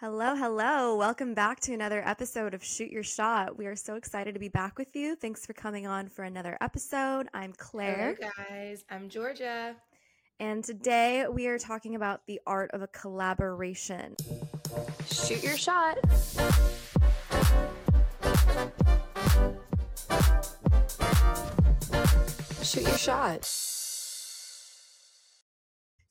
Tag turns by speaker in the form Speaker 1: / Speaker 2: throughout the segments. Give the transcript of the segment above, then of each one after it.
Speaker 1: Hello, hello. Welcome back to another episode of Shoot Your Shot. We are so excited to be back with you. Thanks for coming on for another episode. I'm Claire.
Speaker 2: Hello, guys. I'm Georgia.
Speaker 1: And today we are talking about the art of a collaboration.
Speaker 2: Shoot your shot. Shoot your shot.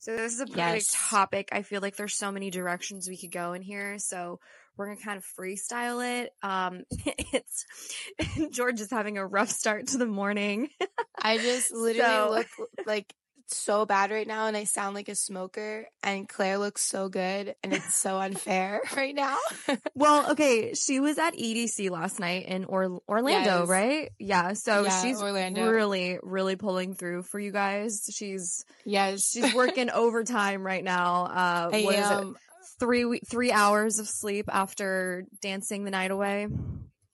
Speaker 1: So this is a pretty
Speaker 2: Yes.
Speaker 1: topic. I feel like there's so many directions we could go in here. So we're gonna kind of freestyle it. Um, it's George is having a rough start to the morning.
Speaker 2: I just literally
Speaker 1: So-
Speaker 2: look like so bad right now and I sound like a smoker and Claire looks so good and it's so unfair right now.
Speaker 1: Well, okay, she was at EDC last night in or- Orlando,
Speaker 2: Yes.
Speaker 1: right? Yeah, so
Speaker 2: Yeah,
Speaker 1: she's
Speaker 2: Orlando.
Speaker 1: really, really pulling through for you guys. She's
Speaker 2: yes.
Speaker 1: she's working overtime right now. Uh,
Speaker 2: I
Speaker 1: what is it?
Speaker 2: am.
Speaker 1: Three three hours of sleep after dancing the night away.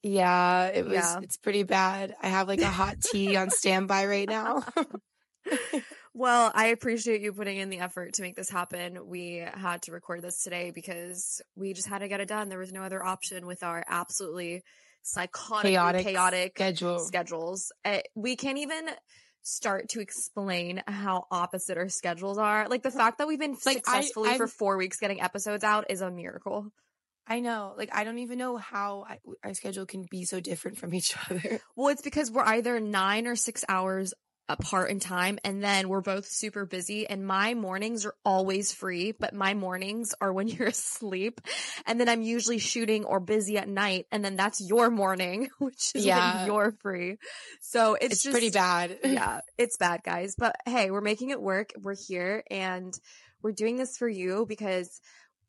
Speaker 2: Yeah, it was
Speaker 1: Yeah.
Speaker 2: it's pretty bad. I have like a hot tea on standby right now.
Speaker 1: Well, I appreciate you putting in the effort to make this happen. We had to record this today because we just had to get it done. There was no other option with our absolutely psychotic,
Speaker 2: Chaotic
Speaker 1: chaotic
Speaker 2: schedule.
Speaker 1: schedules. Uh, we can't even start to explain how opposite our schedules are. Like the fact that we've been
Speaker 2: Like,
Speaker 1: successfully for
Speaker 2: I'm-
Speaker 1: four weeks getting episodes out is a miracle.
Speaker 2: I know. Like I don't even know how I, our schedule can be so different from each other.
Speaker 1: Well, it's because we're either nine or six hours apart in time, and then we're both super busy. And my mornings are always free, but my mornings are when you're asleep. And then I'm usually shooting or busy at night, and then that's your morning, which is
Speaker 2: Yeah.
Speaker 1: when you're free. So it's,
Speaker 2: It's,
Speaker 1: just
Speaker 2: pretty bad.
Speaker 1: yeah, it's bad, guys. But hey, we're making it work. We're here and we're doing this for you because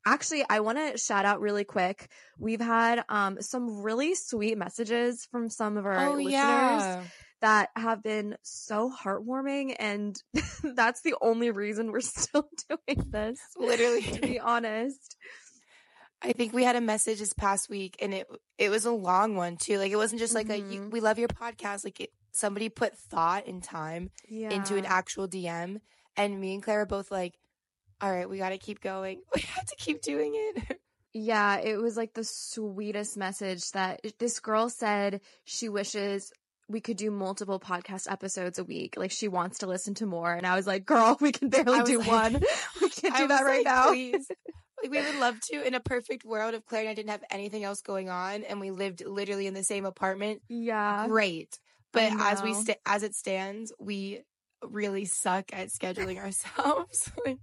Speaker 1: actually I want to shout out really quick. We've had um some really sweet messages from some of our
Speaker 2: Oh
Speaker 1: listeners
Speaker 2: yeah.
Speaker 1: that have been so heartwarming and that's the only reason we're still doing this.
Speaker 2: Literally to
Speaker 1: be honest.
Speaker 2: I think we had a message this past week and it it was a long one too. Like it wasn't just like a you,
Speaker 1: Mhm.
Speaker 2: we love your podcast. Like it, somebody put thought and time
Speaker 1: Yeah.
Speaker 2: into an actual DM and me and Claire are both like, all right, we got to keep going. We have to keep doing it.
Speaker 1: Yeah, it was like the sweetest message that this girl said she wishes we could do multiple podcast episodes a week. Like she wants to listen to more. And I was like, girl, we can barely do
Speaker 2: like-
Speaker 1: one. We can't do that right
Speaker 2: like,
Speaker 1: now.
Speaker 2: Please. Like we would love to in a perfect world if Claire and I didn't have anything else going on and we lived literally in the same apartment.
Speaker 1: Yeah.
Speaker 2: Great. But as we sta- as it stands, we really suck at scheduling ourselves. like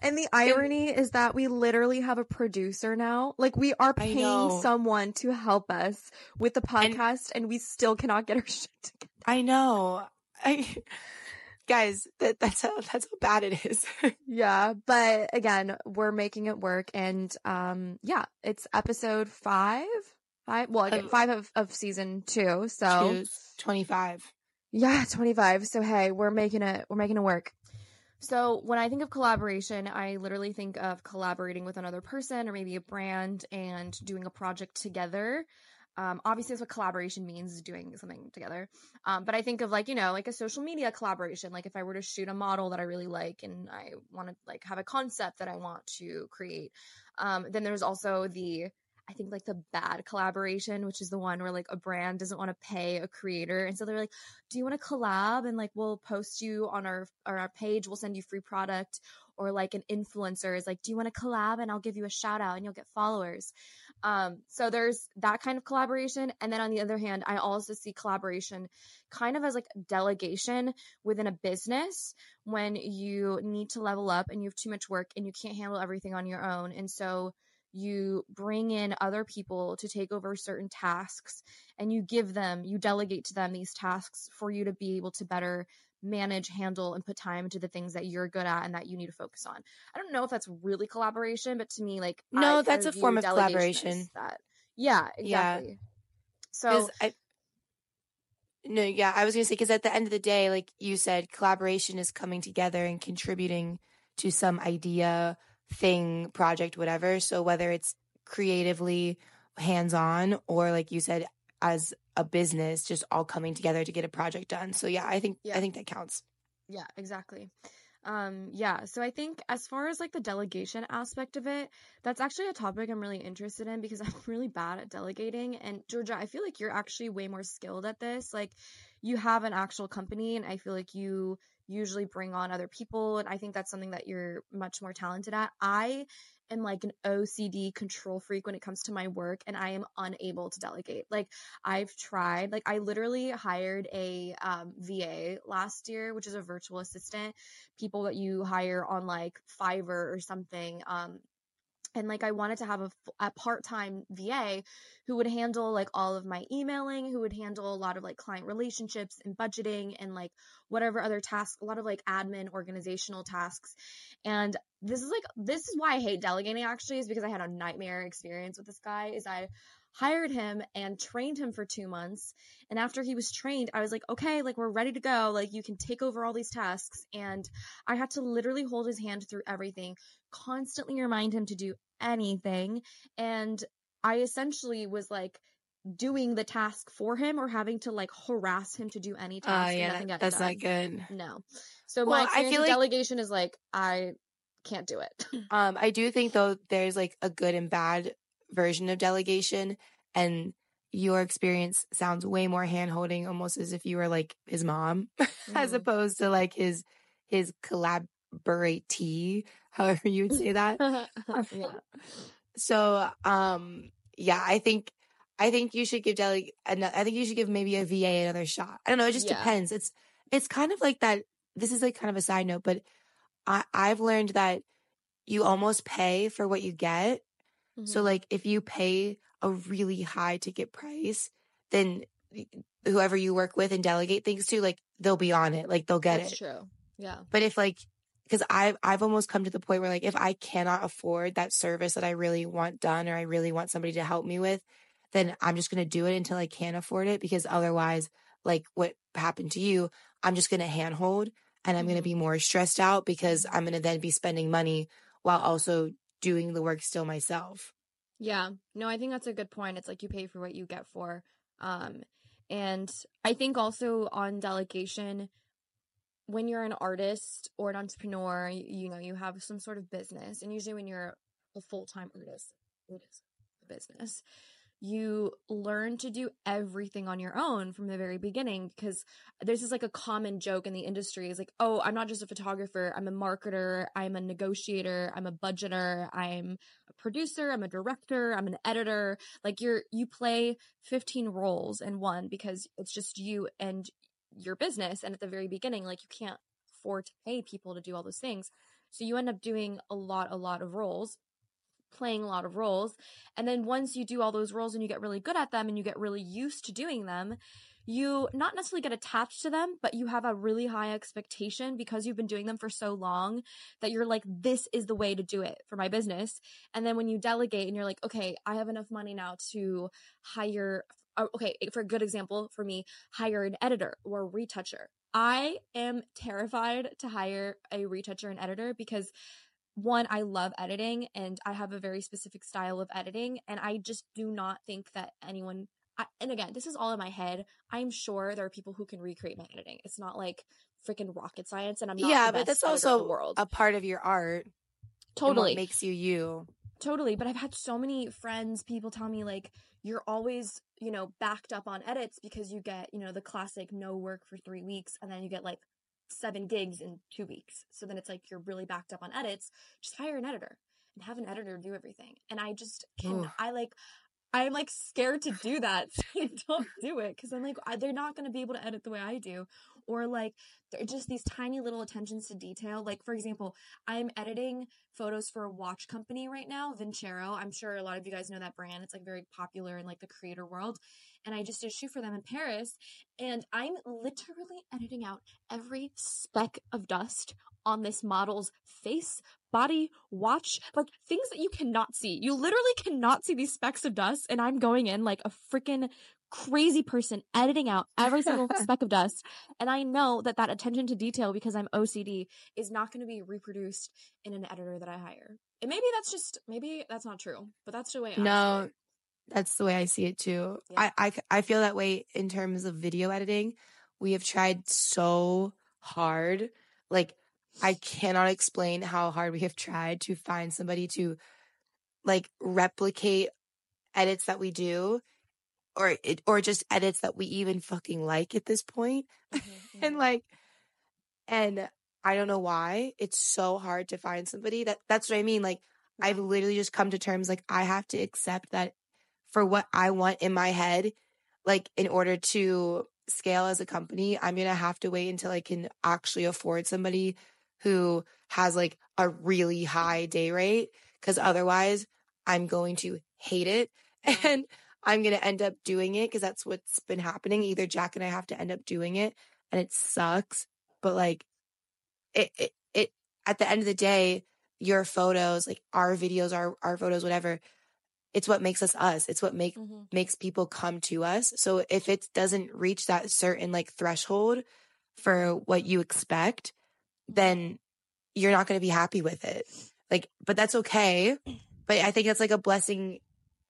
Speaker 1: And the irony is that we literally have a producer now. Like we are paying someone to help us with the podcast and, we still cannot get our shit together.
Speaker 2: I know. I guys, that that's how that's how bad it is.
Speaker 1: Yeah, but again, we're making it work, and um, yeah, it's episode five, five. Well, again,
Speaker 2: Of-
Speaker 1: five of, of season two. So
Speaker 2: Choose 25.
Speaker 1: Yeah, twenty five. So hey, we're making it. We're making it work. So when I think of collaboration, I literally think of collaborating with another person or maybe a brand and doing a project together. Um, obviously, that's what collaboration means is doing something together. Um, but I think of like, you know, like a social media collaboration. Like if I were to shoot a model that I really like and I want to like have a concept that I want to create. Um, then there's also the, I think like the bad collaboration, which is the one where like a brand doesn't want to pay a creator. And so they're like, do you want to collab? And like, we'll post you on our, on our page. We'll send you free product or like an influencer is like, do you want to collab? And I'll give you a shout out and you'll get followers. Um, so there's that kind of collaboration. And then on the other hand, I also see collaboration kind of as like delegation within a business when you need to level up and you have too much work and you can't handle everything on your own. And so you bring in other people to take over certain tasks and you give them, you delegate to them these tasks for you to be able to better manage, handle, and put time into the things that you're good at and that you need to focus on. I don't know if that's really collaboration, but to me, like
Speaker 2: No,
Speaker 1: I
Speaker 2: that's a form of collaboration.
Speaker 1: That. Yeah,
Speaker 2: Yeah.
Speaker 1: exactly. So
Speaker 2: 'Cause I No, yeah, I was going to say cuz at the end of the day, like you said, collaboration is coming together and contributing to some idea, thing, project, whatever. So whether it's creatively hands-on or like you said as a business just all coming together to get a project done. So yeah, I think
Speaker 1: Yeah.
Speaker 2: I think that counts.
Speaker 1: Yeah, exactly. Um, yeah, so I think as far as like the delegation aspect of it, that's actually a topic I'm really interested in because I'm really bad at delegating. And Georgia, I feel like you're actually way more skilled at this. Like, you have an actual company, and I feel like you usually bring on other people. And I think that's something that you're much more talented at. I am like an OCD control freak when it comes to my work and I am unable to delegate. Like I've tried, like I literally hired a um, VA last year, which is a virtual assistant, people that you hire on like Fiverr or something. Um, and like I wanted to have a, a part-time VA who would handle like all of my emailing, who would handle a lot of like client relationships and budgeting and like whatever other tasks, a lot of like admin organizational tasks. And this is like this is why I hate delegating actually is because I had a nightmare experience with this guy is I hired him and trained him for 2 months and after he was trained I was like okay like we're ready to go like you can take over all these tasks and I had to literally hold his hand through everything constantly remind him to do anything and I essentially was like doing the task for him or having to like harass him to do any
Speaker 2: Uh,
Speaker 1: task. and
Speaker 2: yeah, that- that's
Speaker 1: done.
Speaker 2: not good.
Speaker 1: No. So
Speaker 2: Well,
Speaker 1: my
Speaker 2: I feel like-
Speaker 1: delegation is like I can't do it.
Speaker 2: Um, I do think though there's like a good and bad version of delegation, and your experience sounds way more hand holding, almost as if you were like his mom, as
Speaker 1: Mhm.
Speaker 2: opposed to like his his collaboratee, however you would say that.
Speaker 1: yeah.
Speaker 2: So, um, yeah, I think, I think you should give Deli, I think you should give maybe a VA another shot. I don't know. It just
Speaker 1: Yeah.
Speaker 2: depends. It's, it's kind of like that. This is like kind of a side note, but I, I've learned that you almost pay for what you get. So
Speaker 1: Mhm.
Speaker 2: like if you pay a really high ticket price, then whoever you work with and delegate things to, like they'll be on it. Like they'll get
Speaker 1: That's
Speaker 2: it.
Speaker 1: true. Yeah.
Speaker 2: But if like, because I've I've almost come to the point where like if I cannot afford that service that I really want done or I really want somebody to help me with, then I'm just gonna do it until I can afford it because otherwise, like what happened to you, I'm just gonna handhold and I'm gonna
Speaker 1: Mhm.
Speaker 2: be more stressed out because I'm gonna then be spending money while also doing the work still myself.
Speaker 1: Yeah. No, I think that's a good point. It's like you pay for what you get for. Um and I think also on delegation when you're an artist or an entrepreneur, you, you know, you have some sort of business and usually when you're a full-time artist, it is a business. You learn to do everything on your own from the very beginning because this is like a common joke in the industry is like, oh, I'm not just a photographer, I'm a marketer, I'm a negotiator, I'm a budgeter, I'm a producer, I'm a director, I'm an editor. Like you're you play 15 roles in one because it's just you and your business and at the very beginning like you can't afford to pay people to do all those things. So you end up doing a lot a lot of roles playing a lot of roles. And then once you do all those roles and you get really good at them and you get really used to doing them, you not necessarily get attached to them, but you have a really high expectation because you've been doing them for so long that you're like, this is the way to do it for my business. And then when you delegate and you're like, okay, I have enough money now to hire, okay, for a good example for me, hire an editor or a retoucher. I am terrified to hire a retoucher and editor because one, I love editing and I have a very specific style of editing. And I just do not think that anyone, I, and again, this is all in my head. I'm sure there are people who can recreate my editing. It's not like freaking rocket science. And I'm not
Speaker 2: yeah,
Speaker 1: the
Speaker 2: but that's also a part of your art.
Speaker 1: totally.
Speaker 2: makes you you.
Speaker 1: Totally. But I've had so many friends, people tell me like, you're always, you know, backed up on edits because you get, you know, the classic no work for three weeks and then you get like seven gigs in two weeks. So then it's like you're really backed up on edits. Just hire an editor and have an editor do everything. And I just can. I like, I'm like scared to do that. So I don't do it because I'm like, they're not going to be able to edit the way I do. Or like, just these tiny little attentions to detail. Like, for example, I'm editing photos for a watch company right now, Vincero. I'm sure a lot of you guys know that brand. It's like very popular in like the creator world. And I just did shoot for them in Paris. And I'm literally editing out every speck of dust on this model's face, body, watch, like things that you cannot see. You literally cannot see these specks of dust. And I'm going in like a freaking crazy person editing out every single speck of dust. And I know that that attention to detail, because I'm OCD, is not going to be reproduced in an editor that I hire. And maybe that's just, maybe that's not true, but that's the way I
Speaker 2: No, that's the way I see it too.
Speaker 1: Yeah.
Speaker 2: I, I I feel that way in terms of video editing. We have tried so hard. Like I cannot explain how hard we have tried to find somebody to like replicate edits that we do or it, or just edits that we even fucking like at this point.
Speaker 1: Mhm,
Speaker 2: and
Speaker 1: mhm.
Speaker 2: like and I don't know why it's so hard to find somebody that that's what I mean like I've literally just come to terms like I have to accept that for what I want in my head like in order to scale as a company I'm going to have to wait until I can actually afford somebody who has like a really high day rate cuz otherwise I'm going to hate it and I'm going to end up doing it cuz that's what's been happening. Either Jack and I have to end up doing it and it sucks but like it it, it at the end of the day your photos like our videos our our photos whatever it's what makes us us. It's what make
Speaker 1: Mhm.
Speaker 2: makes people come to us. So if it doesn't reach that certain like threshold for what you expect then you're not going to be happy with it. Like but that's okay. But i think that's like a blessing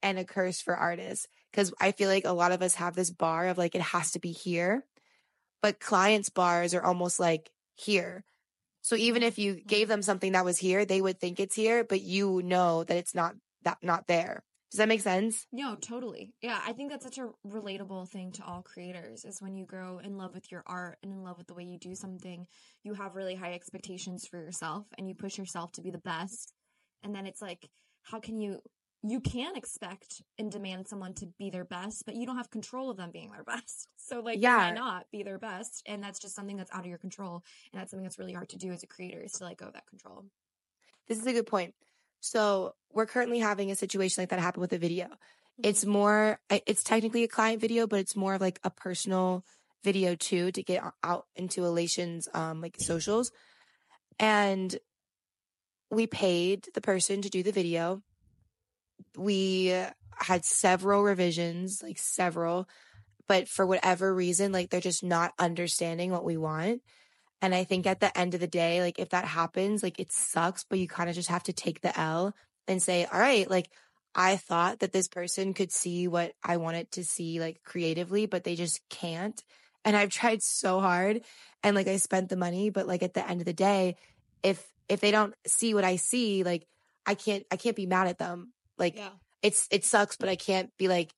Speaker 2: and a curse for artists because i feel like a lot of us have this bar of like it has to be here but clients bars are almost like here so even if you gave them something that was here they would think it's here but you know that it's not that not there does that make sense
Speaker 1: No, totally. Yeah, I think that's such a relatable thing to all creators is when you grow in love with your art and in love with the way you do something, you have really high expectations for yourself and you push yourself to be the best. And then it's like, how can you you can expect and demand someone to be their best, but you don't have control of them being their best. So like
Speaker 2: Yeah.
Speaker 1: why not be their best? And that's just something that's out of your control. And that's something that's really hard to do as a creator is to let go of that control.
Speaker 2: this is a good point so we're currently having a situation like that happen with a video
Speaker 1: Mm-hmm.
Speaker 2: it's more it's technically a client video but it's more of like a personal video too to get out into Elation's um like socials and we paid the person to do the video we had several revisions like several but for whatever reason like they're just not understanding what we want and i think at the end of the day like if that happens like it sucks but you kind of just have to take the l and say all right like I thought that this person could see what I wanted to see like creatively, but they just can't. And I've tried so hard and like I spent the money, but like at the end of the day, if if they don't see what I see, like I can't I can't be mad at them. Like
Speaker 1: Yeah.
Speaker 2: it's it sucks, but I can't be like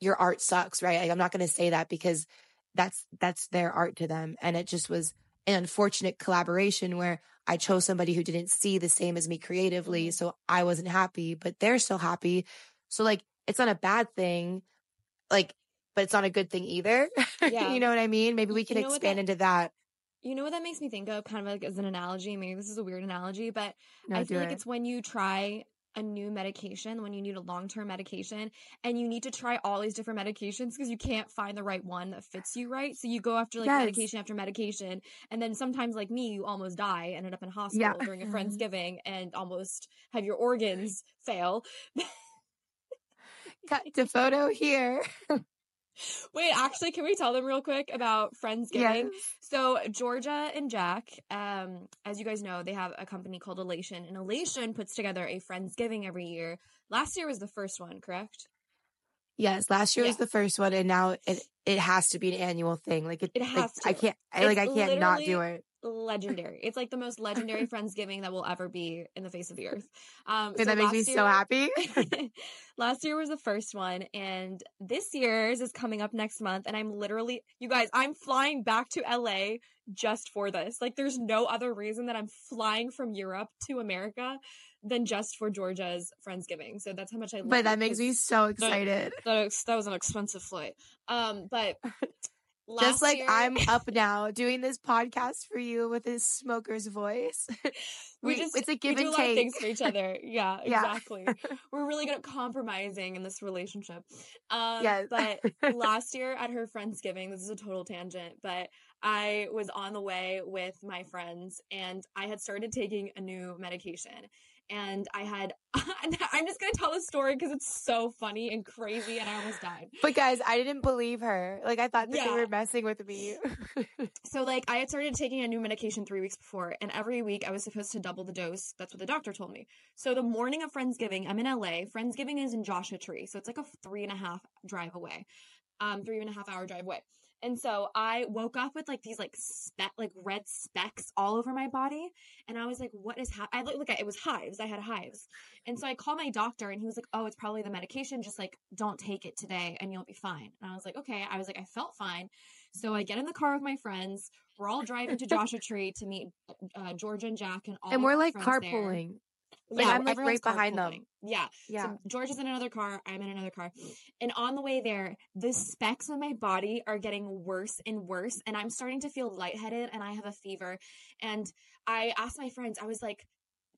Speaker 2: your art sucks, right? Like, I'm not going to say that because that's that's their art to them and it just was an unfortunate collaboration where I chose somebody who didn't see the same as me creatively,
Speaker 1: Mhm.
Speaker 2: so I wasn't happy, but they're still happy. So like it's not a bad thing. Like but it's not a good thing either.
Speaker 1: Yeah.
Speaker 2: you know what I mean? Maybe we
Speaker 1: You
Speaker 2: can
Speaker 1: know
Speaker 2: expand
Speaker 1: that-
Speaker 2: into that.
Speaker 1: You know what that makes me think of, kind of like as an analogy. Maybe this is a weird analogy, but
Speaker 2: No,
Speaker 1: I feel like it's when you try a new medication, when you need a long term medication, and you need to try all these different medications because you can't find the right one that fits you right. So you go after like
Speaker 2: Yes.
Speaker 1: medication after medication, and then sometimes, like me, you almost die, ended up in hospital during a mm-hmm. Friendsgiving, and almost have your organs fail.
Speaker 2: Cut to photo here.
Speaker 1: Wait, actually, can we tell them real quick about Friendsgiving?
Speaker 2: Yes.
Speaker 1: So Georgia and Jack, um, as you guys know, they have a company called Elation, and Elation puts together a Friendsgiving every year. Last year was the first one, correct?
Speaker 2: Yes, last year was the first one, and now it it has to be an annual thing. Like it,
Speaker 1: It
Speaker 2: like,
Speaker 1: has
Speaker 2: I can't, I, like I can't not do it.
Speaker 1: Legendary. It's like the most legendary Friendsgiving that will ever be in the face of the earth. Um,
Speaker 2: And that makes me
Speaker 1: last
Speaker 2: so happy.
Speaker 1: last year was the first one, and this year's is coming up next month. And I'm literally, you guys, I'm flying back to LA just for this. Like, there's no other reason that I'm flying from Europe to America than just for Georgia's Friendsgiving. So that's how much I love
Speaker 2: but that makes me so excited.
Speaker 1: That, ex- that was an expensive flight. Um, but
Speaker 2: Just like
Speaker 1: year-
Speaker 2: I'm up now doing this podcast for you with this smoker's voice.
Speaker 1: we just
Speaker 2: it's a give
Speaker 1: we do
Speaker 2: and
Speaker 1: a lot of
Speaker 2: take.
Speaker 1: things for each other. Yeah,
Speaker 2: Yeah.
Speaker 1: exactly. We're really good at compromising in this relationship. Um,
Speaker 2: Yes.
Speaker 1: but last year at her Friendsgiving, this is a total tangent, but I was on the way with my friends and I had started taking a new medication. And I had, I'm just going to tell the story because it's so funny and crazy and I almost died.
Speaker 2: But guys, I didn't believe her. Like I thought that
Speaker 1: Yeah.
Speaker 2: they were messing with me.
Speaker 1: So like I had started taking a new medication three weeks before, and every week I was supposed to double the dose. That's what the doctor told me. So the morning of Friendsgiving, I'm in LA. Friendsgiving is in Joshua Tree, so it's like a three and a half drive away, um, three and a half hour drive away. And so I woke up with like these like speck, like red specks all over my body. And I was like, what is happening? I look, look at it was hives. I had hives. And so I called my doctor and he was like, oh, it's probably the medication. Just like, don't take it today and you'll be fine. And I was like, okay. I was like, I felt fine. So I get in the car with my friends. We're all driving to Joshua Tree to meet uh, Georgia and Jack and all
Speaker 2: and we're like
Speaker 1: carpooling. there.
Speaker 2: Like, I'm, like, right behind them.
Speaker 1: Yeah.
Speaker 2: Yeah.
Speaker 1: So George is in another car. I'm in another car. And on the way there, the specks on my body are getting worse and worse. And I'm starting to feel lightheaded and I have a fever. And I asked my friends, I was like,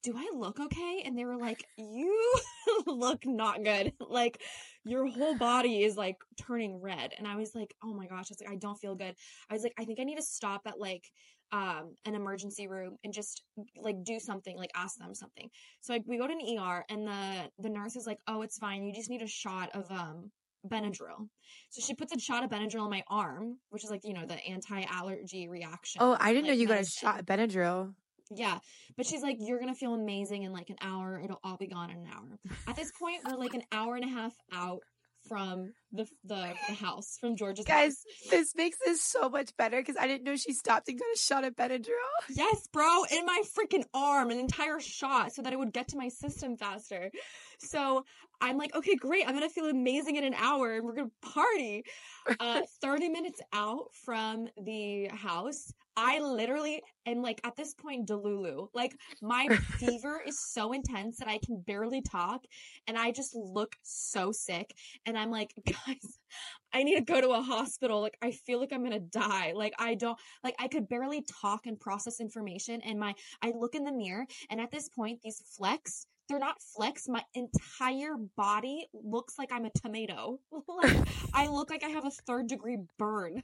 Speaker 1: do I look okay? And they were like, you look not good. Like your whole body is like turning red. And I was like, oh my gosh, I was like, I don't feel good. I was like, I think I need to stop at like um an emergency room and just like do something like ask them something. So like we go to an er and the the nurse is like oh it's fine. You just need a shot of um benadryl. So she puts a shot of benadryl on my arm which is like you know the anti-allergy reaction
Speaker 2: Oh, I didn't know
Speaker 1: like,
Speaker 2: you got a shot of Benadryl.
Speaker 1: yeah. But she's like you're gonna feel amazing in like an hour. It'll all be gone in an hour. At this point we're like an hour and a half out from the the, the house from george's
Speaker 2: Guys,
Speaker 1: house.
Speaker 2: this makes this so much better because I didn't know she stopped and got a shot of Benadryl.
Speaker 1: Yes, bro, in my freaking arm, an entire shot so that it would get to my system faster. So I'm like, okay, great. I'm to feel amazing in an hour and we're to party. Uh, 30 minutes out from the house, I literally am like, at this point, Delulu. Like, my fever is so intense that I can barely talk and I just look so sick. And I'm like, guys, I need to go to a hospital. Like, I feel like I'm going to die. Like, I don't, like, I could barely talk and process information. And my, I look in the mirror and at this point, these flecks, they're not flex. My entire body looks like I'm a tomato. like, I look like I have a third degree burn.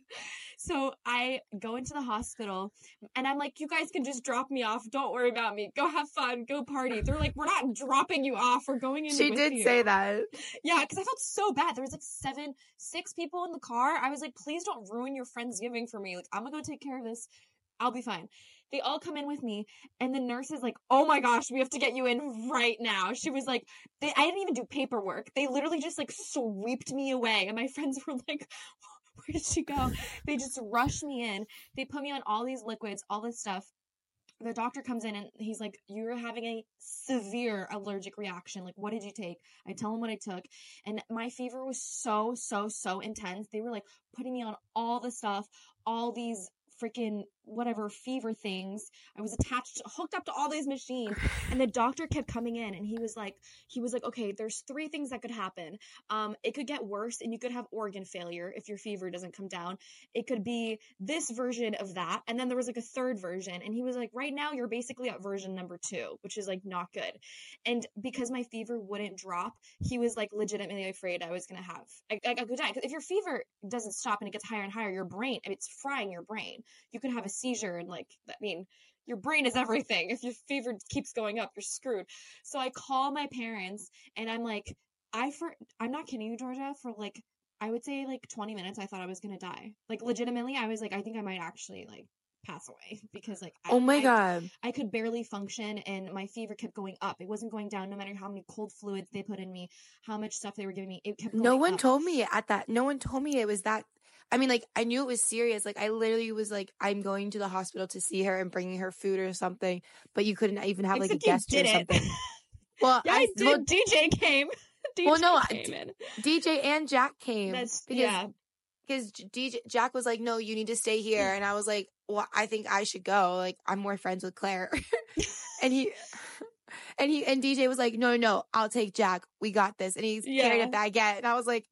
Speaker 1: So I go into the hospital and I'm like, you guys can just drop me off. Don't worry about me. Go have fun. Go party. They're like, we're not dropping you off. We're going in.
Speaker 2: She did
Speaker 1: you."
Speaker 2: say that.
Speaker 1: Yeah, because I felt so bad. There was like seven, six people in the car. I was like, please don't ruin your Friendsgiving for me. Like, I'm gonna go take care of this. I'll be fine. They all come in with me, and the nurse is like, "Oh my gosh, we have to get you in right now." She was like, they, "I didn't even do paperwork. They literally just like swept me away." And my friends were like, "Where did she go?" They just rushed me in. They put me on all these liquids, all this stuff. The doctor comes in and he's like, "You're having a severe allergic reaction. Like, what did you take?" I tell him what I took, and my fever was so so so intense. They were like putting me on all the stuff, all these freaking whatever fever things. I was attached, hooked up to all these machines, and the doctor kept coming in, and he was like, he was like, okay, there's three things that could happen. Um, it could get worse, and you could have organ failure if your fever doesn't come down. It could be this version of that, and then there was like a third version, and he was like, right now you're basically at version number two, which is like not good. And because my fever wouldn't drop, he was like legitimately afraid I was gonna have a, a, good time. Because if your fever doesn't stop and it gets higher and higher, your brain, I mean, it's frying your brain. You could have a seizure and like, I mean, your brain is everything. If your fever keeps going up, you're screwed. So I call my parents and I'm like, I for I'm not kidding you, Georgia, for like I would say like 20 minutes I thought I was gonna die. Like legitimately, I was like, I think I might actually like pass away because like I,
Speaker 2: Oh my
Speaker 1: I,
Speaker 2: god.
Speaker 1: I could barely function and my fever kept going up. It wasn't going down no matter how many cold fluids they put in me, how much stuff they were giving me. It kept
Speaker 2: No one
Speaker 1: up.
Speaker 2: told me at that. No one told me it was that. I mean, like, I knew it was serious. Like, I literally was like, I'm going to the hospital to see her and bringing her food or something. But you couldn't even have like
Speaker 1: Except
Speaker 2: a guest or something. Well,
Speaker 1: yeah, I, did.
Speaker 2: well,
Speaker 1: DJ came. DJ
Speaker 2: Well, no,
Speaker 1: came.
Speaker 2: DJ and Jack came.
Speaker 1: That's
Speaker 2: because
Speaker 1: yeah.
Speaker 2: because DJ Jack was like, "No, you need to stay here," mm. and I was like, "Well, I think I should go. Like, I'm more friends with Claire." and he, and he, and DJ was like, "No, no, no, I'll take Jack. We got this." And he carried a baguette, and I was like,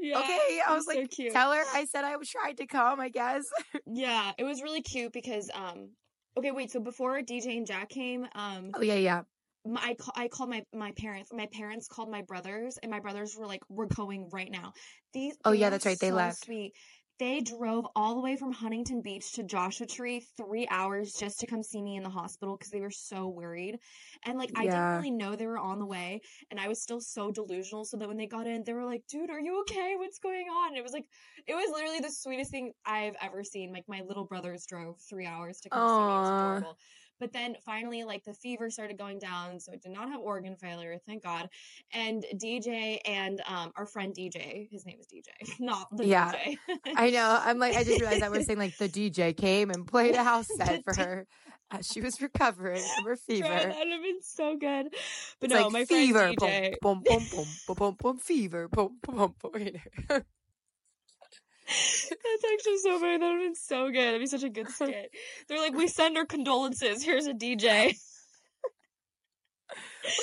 Speaker 1: Yeah,
Speaker 2: "Okay." I was
Speaker 1: so
Speaker 2: like,
Speaker 1: cute.
Speaker 2: "Tell her I said I tried to come. I guess."
Speaker 1: Yeah, it was really cute because um. Okay, wait. So before DJ and Jack came, um,
Speaker 2: oh yeah, yeah.
Speaker 1: my, I, ca- I called my my parents. My parents called my brothers, and my brothers were like, "We're going right now." These.
Speaker 2: Oh, yeah, that's right, they
Speaker 1: so
Speaker 2: left.
Speaker 1: Sweet. They drove all the way from Huntington Beach to Joshua Tree, three hours just to come see me in the hospital because they were so worried. And like, I didn't really know they were on the way, and I was still so delusional. So that when they got in, they were like, "Dude, are you okay? What's going on?" And it was like, it was literally the sweetest thing I've ever seen. Like my little brothers drove three hours to come see me. It was adorable. But then finally, like the fever started going down, so it did not have organ failure, thank God. And DJ and um, our friend DJ, his name is DJ, not the
Speaker 2: Yeah.
Speaker 1: DJ.
Speaker 2: I know. I'm like, I just realized that we're saying like the DJ came and played a house set for her as she was recovering from her fever.
Speaker 1: Bro, that would have been so good. But
Speaker 2: It's
Speaker 1: no,
Speaker 2: like
Speaker 1: my
Speaker 2: fever,
Speaker 1: friend DJ.
Speaker 2: boom, boom, boom, boom, boom, boom, fever, boom, boom, boom, boom.
Speaker 1: That's actually so funny. That would have been so good. That'd be such a good skit. They're like, we send our condolences. Here's a DJ.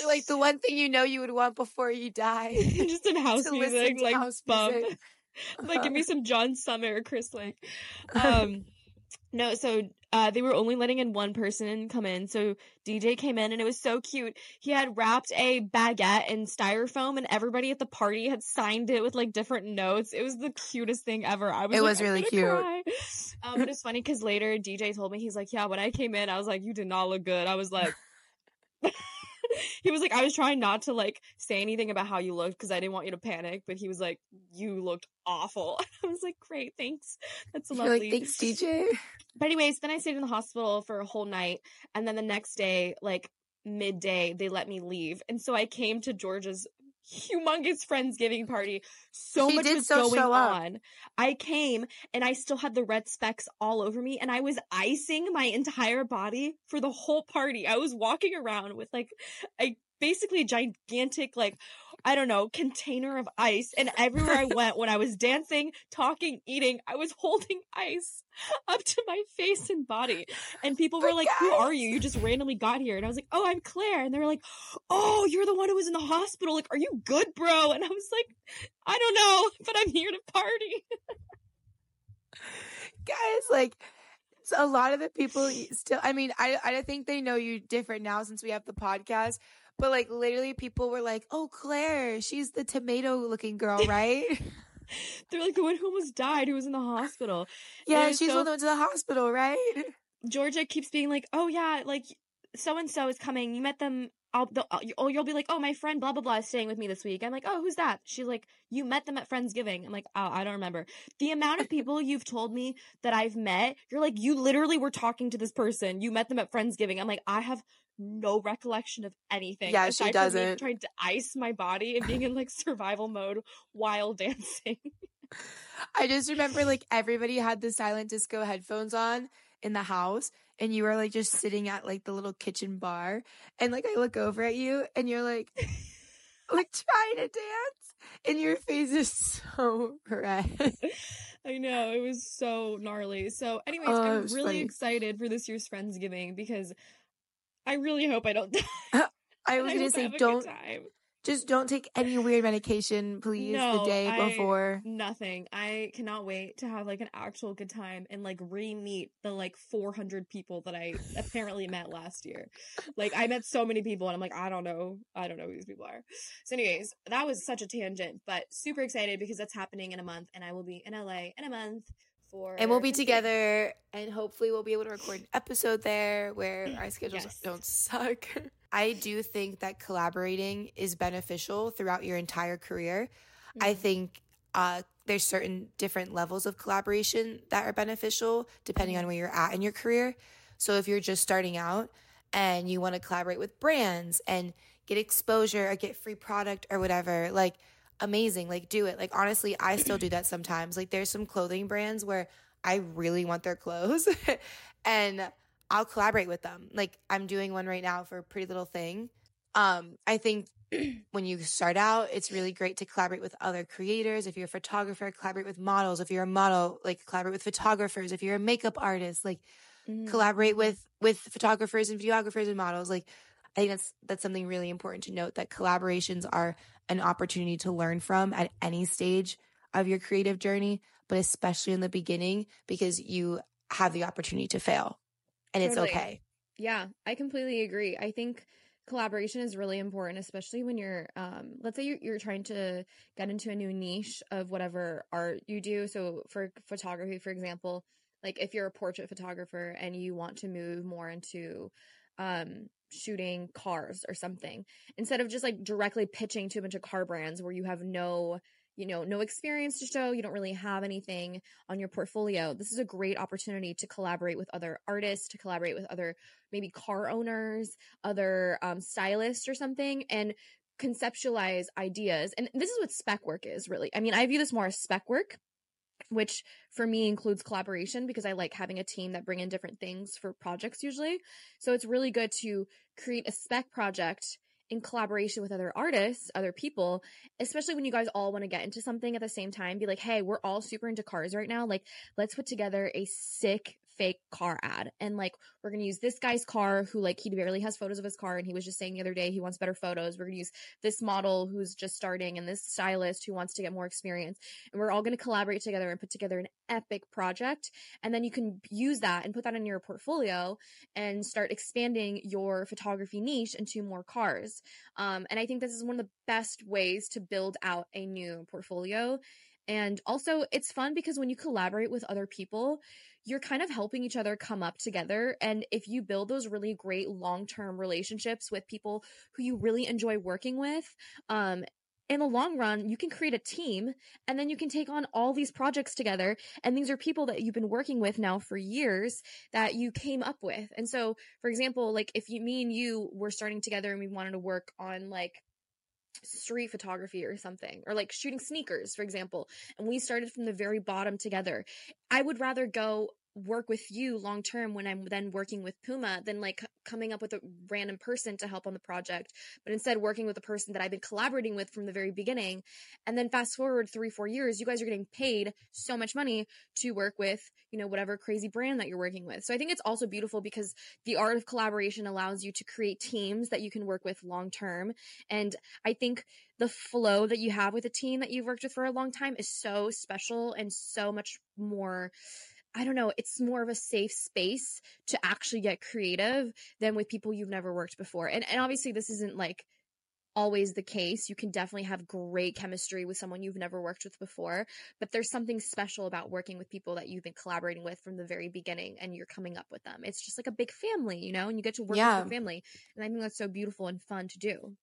Speaker 2: Like the one thing you know you would want before you die.
Speaker 1: Just in house music, like
Speaker 2: house
Speaker 1: bump.
Speaker 2: music.
Speaker 1: like give me some John Summit, or Chris Lake. Um, no, so uh, they were only letting in one person come in. So DJ came in and it was so cute. He had wrapped a baguette in styrofoam and everybody at the party had signed it with like different notes. It was the cutest thing ever. I was
Speaker 2: It
Speaker 1: like,
Speaker 2: was really cute.
Speaker 1: cry." Um, but it's funny because later DJ told me he's like, yeah, when I came in, I was like, you did not look good. I was like. he was like, I was trying not to like say anything about how you looked because I didn't want you to panic, but he was like, you looked awful. I was like, great, thanks. That's lovely.
Speaker 2: like, thanks, DJ.
Speaker 1: But anyways, then I stayed in the hospital for a whole night, and then the next day, like midday, they let me leave, and so I came to George's humongous friendsgiving party. So
Speaker 2: She
Speaker 1: much was
Speaker 2: so
Speaker 1: going on. I came and I still had the red specks all over me, and I was icing my entire body for the whole party. I was walking around with like a basically gigantic like I don't know, container of ice. And everywhere I went when I was dancing, talking, eating, I was holding ice up to my face and body. And people were
Speaker 2: But
Speaker 1: like, Who are you? You just randomly got here. And I was like, Oh, I'm Claire. And they were like, Oh, you're the one who was in the hospital. Like, are you good, bro? And I was like, I don't know, but I'm here to party.
Speaker 2: Guys, like, so a lot of the people still, I mean, I, I think they know you different now since we have the podcast. But like literally people were like, "Oh, Claire, she's the tomato looking girl, right?"
Speaker 1: They're like the one who almost died, who was in the hospital.
Speaker 2: Yeah,
Speaker 1: was
Speaker 2: she's
Speaker 1: so
Speaker 2: the one went to the hospital, right?
Speaker 1: Georgia keeps being like, "Oh yeah, like so and so is coming. You met them. I'll, uh, oh, you'll be like, oh, my friend, blah blah blah, is staying with me this week. I'm like, oh, who's that? She's like, you met them at Friendsgiving. I'm like, oh, I don't remember. The amount of people you've told me that I've met, you're like, you literally were talking to this person. You met them at Friendsgiving. I'm like, I have no recollection of anything.
Speaker 2: Yeah, she
Speaker 1: aside from me
Speaker 2: doesn't.
Speaker 1: Trying to ice my body and being in like survival mode while dancing.
Speaker 2: I just remember like everybody had the silent disco headphones on in the house and you were like just sitting at like the little kitchen bar and like I look over at you and you're like like trying to dance and your face is so red.
Speaker 1: I know it was so gnarly. So, anyways,
Speaker 2: Oh,
Speaker 1: I'm really
Speaker 2: funny.
Speaker 1: excited for this year's Friendsgiving because I really hope I don't die.
Speaker 2: Uh,
Speaker 1: I
Speaker 2: was gonna say
Speaker 1: have a good
Speaker 2: don't just don't take any weird medication please the
Speaker 1: No,
Speaker 2: day
Speaker 1: I-
Speaker 2: before.
Speaker 1: Nothing. I cannot wait to have like an actual good time and like re-meet the like 400 people that I apparently met last year. Like I met so many people and I'm like, I don't know. I don't know who these people are. So anyways, that was such a tangent, but super excited because that's happening in a month and I will be in LA in a month for
Speaker 2: And we'll be together and hopefully we'll be able to record an episode there where our schedules
Speaker 1: Yes.
Speaker 2: don't suck. I do think that collaborating is beneficial throughout your entire career. I
Speaker 1: Mhm.
Speaker 2: think uh, there's certain different levels of collaboration that are beneficial depending on where you're at in your career. So if you're just starting out and you want to collaborate with brands and get exposure or get free product or whatever, like amazing, like do it. Like honestly, I still do that sometimes. Like there's some clothing brands where I really want their clothes and I'll collaborate with them. Like I'm doing one right now for Pretty Little Thing. Um, I think when you start out, it's really great to collaborate with other creators. If you're a photographer, collaborate with models. If you're a model, like collaborate with photographers. If you're a makeup artist, like
Speaker 1: Mhm.
Speaker 2: collaborate with with photographers and videographers and models. Like I think that's that's something really important to note that collaborations are an opportunity to learn from at any stage of your creative journey, but especially in the beginning because you have the opportunity to fail. And it's
Speaker 1: Totally.
Speaker 2: okay.
Speaker 1: Yeah, I completely agree. I think collaboration is really important, especially when you're, um, let's say you're, you're trying to get into a new niche of whatever art you do. So for photography, for example, like if you're a portrait photographer and you want to move more into, um, shooting cars or something, instead of just like directly pitching to a bunch of car brands where you have no, you know, no experience to show, you don't really have anything on your portfolio, this is a great opportunity to collaborate with other artists, to collaborate with other maybe car owners, other um, stylists or something, and conceptualize ideas. And this is what spec work is really. I mean, I view this more as spec work which for me includes collaboration because I like having a team that bring in different things for projects usually. So it's really good to create a spec project in collaboration with other artists, other people, especially when you guys all want to get into something at the same time. Be like, hey, we're all super into cars right now. Like, let's put together a sick fake car ad. And like, we're going to use this guy's car who like, he barely has photos of his car. And he was just saying the other day, he wants better photos. We're going to use this model who's just starting and this stylist who wants to get more experience. And we're all going to collaborate together and put together an epic project. And then you can use that and put that in your portfolio and start expanding your photography niche into more cars. Um, and I think this is one of the best ways to build out a new portfolio. And also, it's fun because when you collaborate with other people, you're kind of helping each other come up together. And if you build those really great long term relationships with people who you really enjoy working with, um, in the long run, you can create a team and then you can take on all these projects together. And these are people that you've been working with now for years that you came up with. And so, for example, like if you, me and you were starting together and we wanted to work on like street photography or something or like shooting sneakers for example and we started from the very bottom together i would rather go work with you long term when I'm then working with Puma than like coming up with a random person to help on the project, but instead working with a person that I've been collaborating with from the very beginning. And then fast forward three, four years, you guys are getting paid so much money to work with, you know, whatever crazy brand that you're working with. So I think it's also beautiful because the art of collaboration allows you to create teams that you can work with long term. And I think the flow that you have with a team that you've worked with for a long time is so special and so much more I don't know, it's more of a safe space to actually get creative than with people you've never worked before. And and obviously this isn't like always the case. You can definitely have great chemistry with someone you've never worked with before, but there's something special about working with people that you've been collaborating with from the very beginning and you're coming up with them. It's just like a big family, you know, and you get to work yeah. with your family. And I think that's so beautiful and fun to do.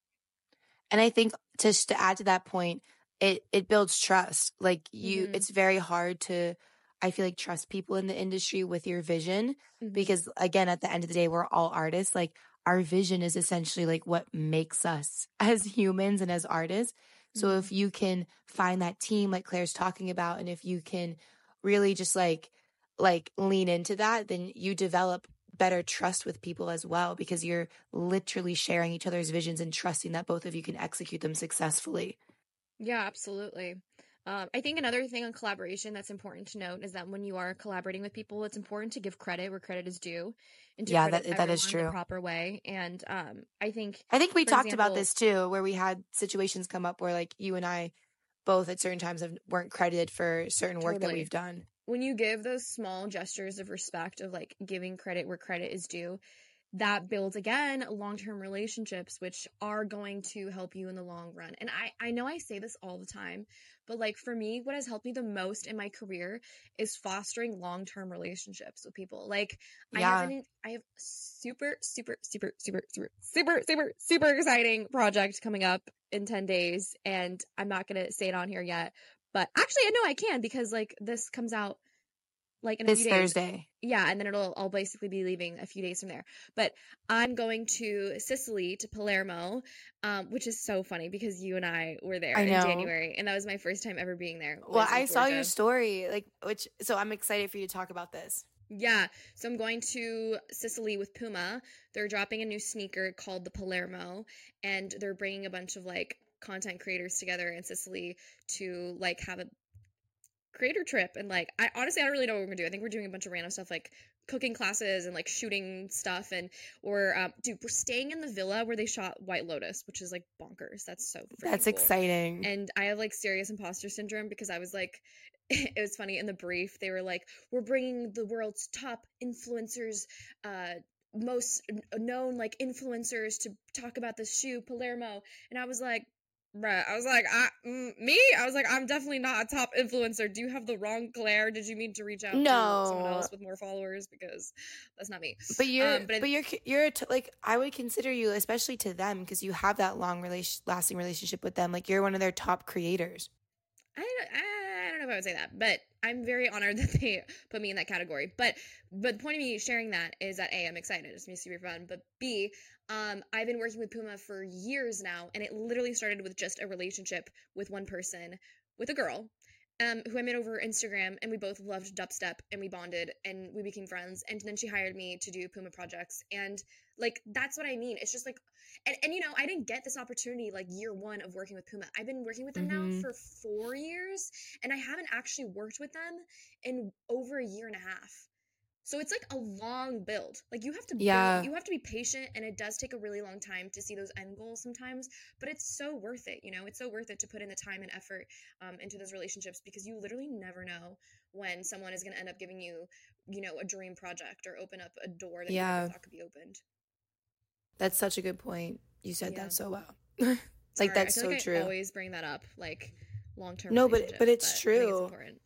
Speaker 2: And I think just to add to that point, it it builds trust. Like you mm-hmm. it's very hard to I feel like trust people in the industry with your vision mm-hmm. because again at the end of the day we're all artists like our vision is essentially like what makes us as humans and as artists. Mm-hmm. So if you can find that team like Claire's talking about and if you can really just like like lean into that then you develop better trust with people as well because you're literally sharing each other's visions and trusting that both of you can execute them successfully.
Speaker 1: Yeah, absolutely. Um, I think another thing on collaboration that's important to note is that when you are collaborating with people, it's important to give credit where credit is due,
Speaker 2: and yeah, that that is true,
Speaker 1: the proper way. And um, I think
Speaker 2: I think we talked example, about this too, where we had situations come up where like you and I both at certain times have, weren't credited for certain work totally. that we've done.
Speaker 1: When you give those small gestures of respect of like giving credit where credit is due, that builds again long-term relationships which are going to help you in the long run and i i know i say this all the time but like for me what has helped me the most in my career is fostering long-term relationships with people like yeah. i have an, i have super super super super super super super super exciting project coming up in 10 days and i'm not going to say it on here yet but actually i know i can because like this comes out like in
Speaker 2: this
Speaker 1: few
Speaker 2: days. Thursday.
Speaker 1: Yeah, and then it'll I'll basically be leaving a few days from there. But I'm going to Sicily to Palermo, um, which is so funny because you and I were there I in January, and that was my first time ever being there.
Speaker 2: Well, I saw your story, like which, so I'm excited for you to talk about this.
Speaker 1: Yeah, so I'm going to Sicily with Puma. They're dropping a new sneaker called the Palermo, and they're bringing a bunch of like content creators together in Sicily to like have a creator trip and like I honestly I don't really know what we're gonna do. I think we're doing a bunch of random stuff like cooking classes and like shooting stuff and or um, dude we're staying in the villa where they shot White Lotus, which is like bonkers. That's so
Speaker 2: That's
Speaker 1: cool.
Speaker 2: exciting.
Speaker 1: And I have like serious imposter syndrome because I was like it was funny in the brief they were like we're bringing the world's top influencers uh most known like influencers to talk about this shoe Palermo and I was like Bruh, I was like, I, mm, me? I was like, I'm definitely not a top influencer. Do you have the wrong Claire? Did you mean to reach out no. to someone else with more followers? Because that's not me.
Speaker 2: But you're, um, but, but, you're, you're t- like, I would consider you, especially to them, because you have that long relation, lasting relationship with them. Like, you're one of their top creators.
Speaker 1: I, I don't know if I would say that, but I'm very honored that they put me in that category. But but the point of me sharing that is that a I'm excited. It's be super fun. But b um I've been working with Puma for years now, and it literally started with just a relationship with one person, with a girl, um, who I met over Instagram, and we both loved dubstep, and we bonded, and we became friends. And then she hired me to do Puma projects, and like that's what I mean. It's just like, and and you know, I didn't get this opportunity like year one of working with Puma. I've been working with them
Speaker 2: Mhm.
Speaker 1: now for four years, and I haven't actually worked with them in over a year and a half. So it's like a long build. Like you have to, build-
Speaker 2: Yeah.
Speaker 1: you have to be patient, and it does take a really long time to see those end goals sometimes. But it's so worth it. You know, it's so worth it to put in the time and effort um, into those relationships because you literally never know when someone is going to end up giving you, you know, a dream project or open up a door that you
Speaker 2: Yeah.
Speaker 1: never thought could be opened.
Speaker 2: That's such a good point. You said
Speaker 1: Yeah.
Speaker 2: that so well.
Speaker 1: Sorry,
Speaker 2: like
Speaker 1: I
Speaker 2: that's so
Speaker 1: like I
Speaker 2: true.
Speaker 1: always bring that up, like long term.
Speaker 2: No, but- but it's true.
Speaker 1: important.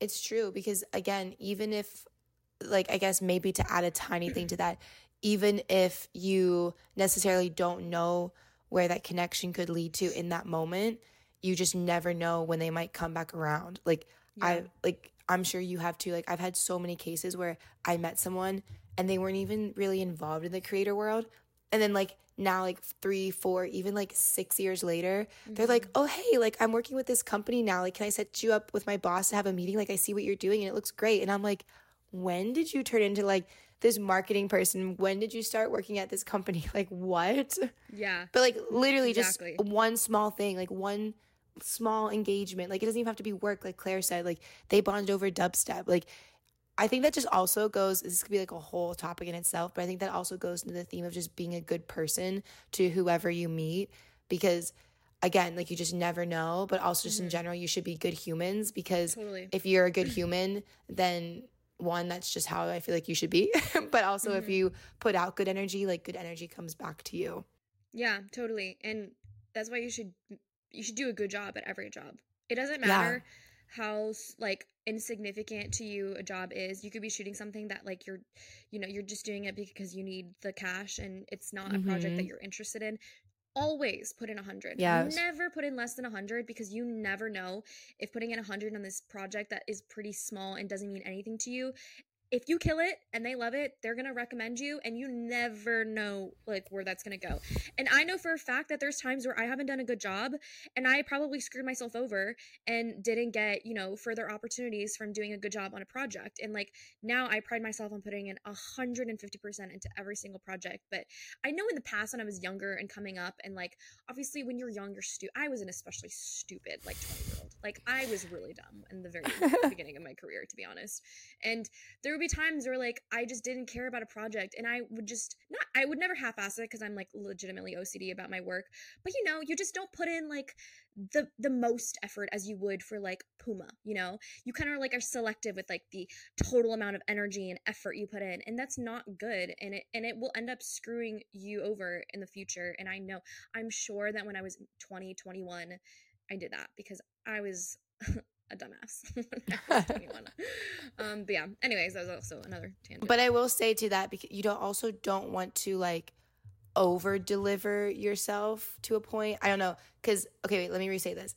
Speaker 2: It's true because again, even if like I guess maybe to add a tiny thing to that, even if you necessarily don't know where that connection could lead to in that moment, you just never know when they might come back around. Like I like I'm sure you have too. Like I've had so many cases where I met someone and they weren't even really involved in the creator world. And then like now like 3, 4, even like 6 years later, they're
Speaker 1: Mm-hmm.
Speaker 2: like, "Oh, hey, like I'm working with this company now. Like can I set you up with my boss to have a meeting? Like I see what you're doing and it looks great." And I'm like, "When did you turn into like this marketing person? When did you start working at this company? Like what?"
Speaker 1: yeah,
Speaker 2: But like literally
Speaker 1: Exactly.
Speaker 2: just one small thing, like one small engagement. Like it doesn't even have to be work, like Claire said. Like they bonded over dubstep. Like I think that just also goes this could be like a whole topic in itself, but I think that also goes into the theme of just being a good person to whoever you meet. Because again, like you just never know, but also just in mm-hmm. general, you should be good humans because
Speaker 1: totally.
Speaker 2: if you're a good human, then one, that's just how I feel like you should be. but also if
Speaker 1: Mhm.
Speaker 2: you put out good energy, like good energy comes back to you.
Speaker 1: Yeah, totally. And that's why you should you should do a good job at every job. It doesn't
Speaker 2: Yeah.
Speaker 1: matter how like insignificant to you a job is. You could be shooting something that like you're you know, you're just doing it because you need the cash and it's not a project that
Speaker 2: Mhm.
Speaker 1: you're interested in. Always put in a hundred.
Speaker 2: yeah
Speaker 1: Never put in less than a hundred because you never know if putting in a hundred on this project that is pretty small and doesn't mean anything to you if you kill it and they love it, they're gonna recommend you, and you never know like where that's gonna go. And I know for a fact that there's times where I haven't done a good job, and I probably screwed myself over and didn't get you know further opportunities from doing a good job on a project. And like now, I pride myself on putting in hundred and fifty percent into every single project. But I know in the past when I was younger and coming up, and like obviously when you're young, you're. I was an especially stupid like twenty year old. Like I was really dumb in the very beginning of my career, to be honest. And there would be times where like I just didn't care about a project and I would just not I would never half-ass it because I'm like legitimately OCD about my work. But you know, you just don't put in like the the most effort as you would for like Puma, you know? You kind of like are selective with like the total amount of energy and effort you put in and that's not good and it and it will end up screwing you over in the future and I know I'm sure that when I was 20, 21 I did that because I was a dumbass when I was 21. um, but yeah. Anyways, that was also another tangent.
Speaker 2: But I will say to that because you don't also don't want to like over deliver yourself to a point. I don't know because okay, wait, let me re-say this.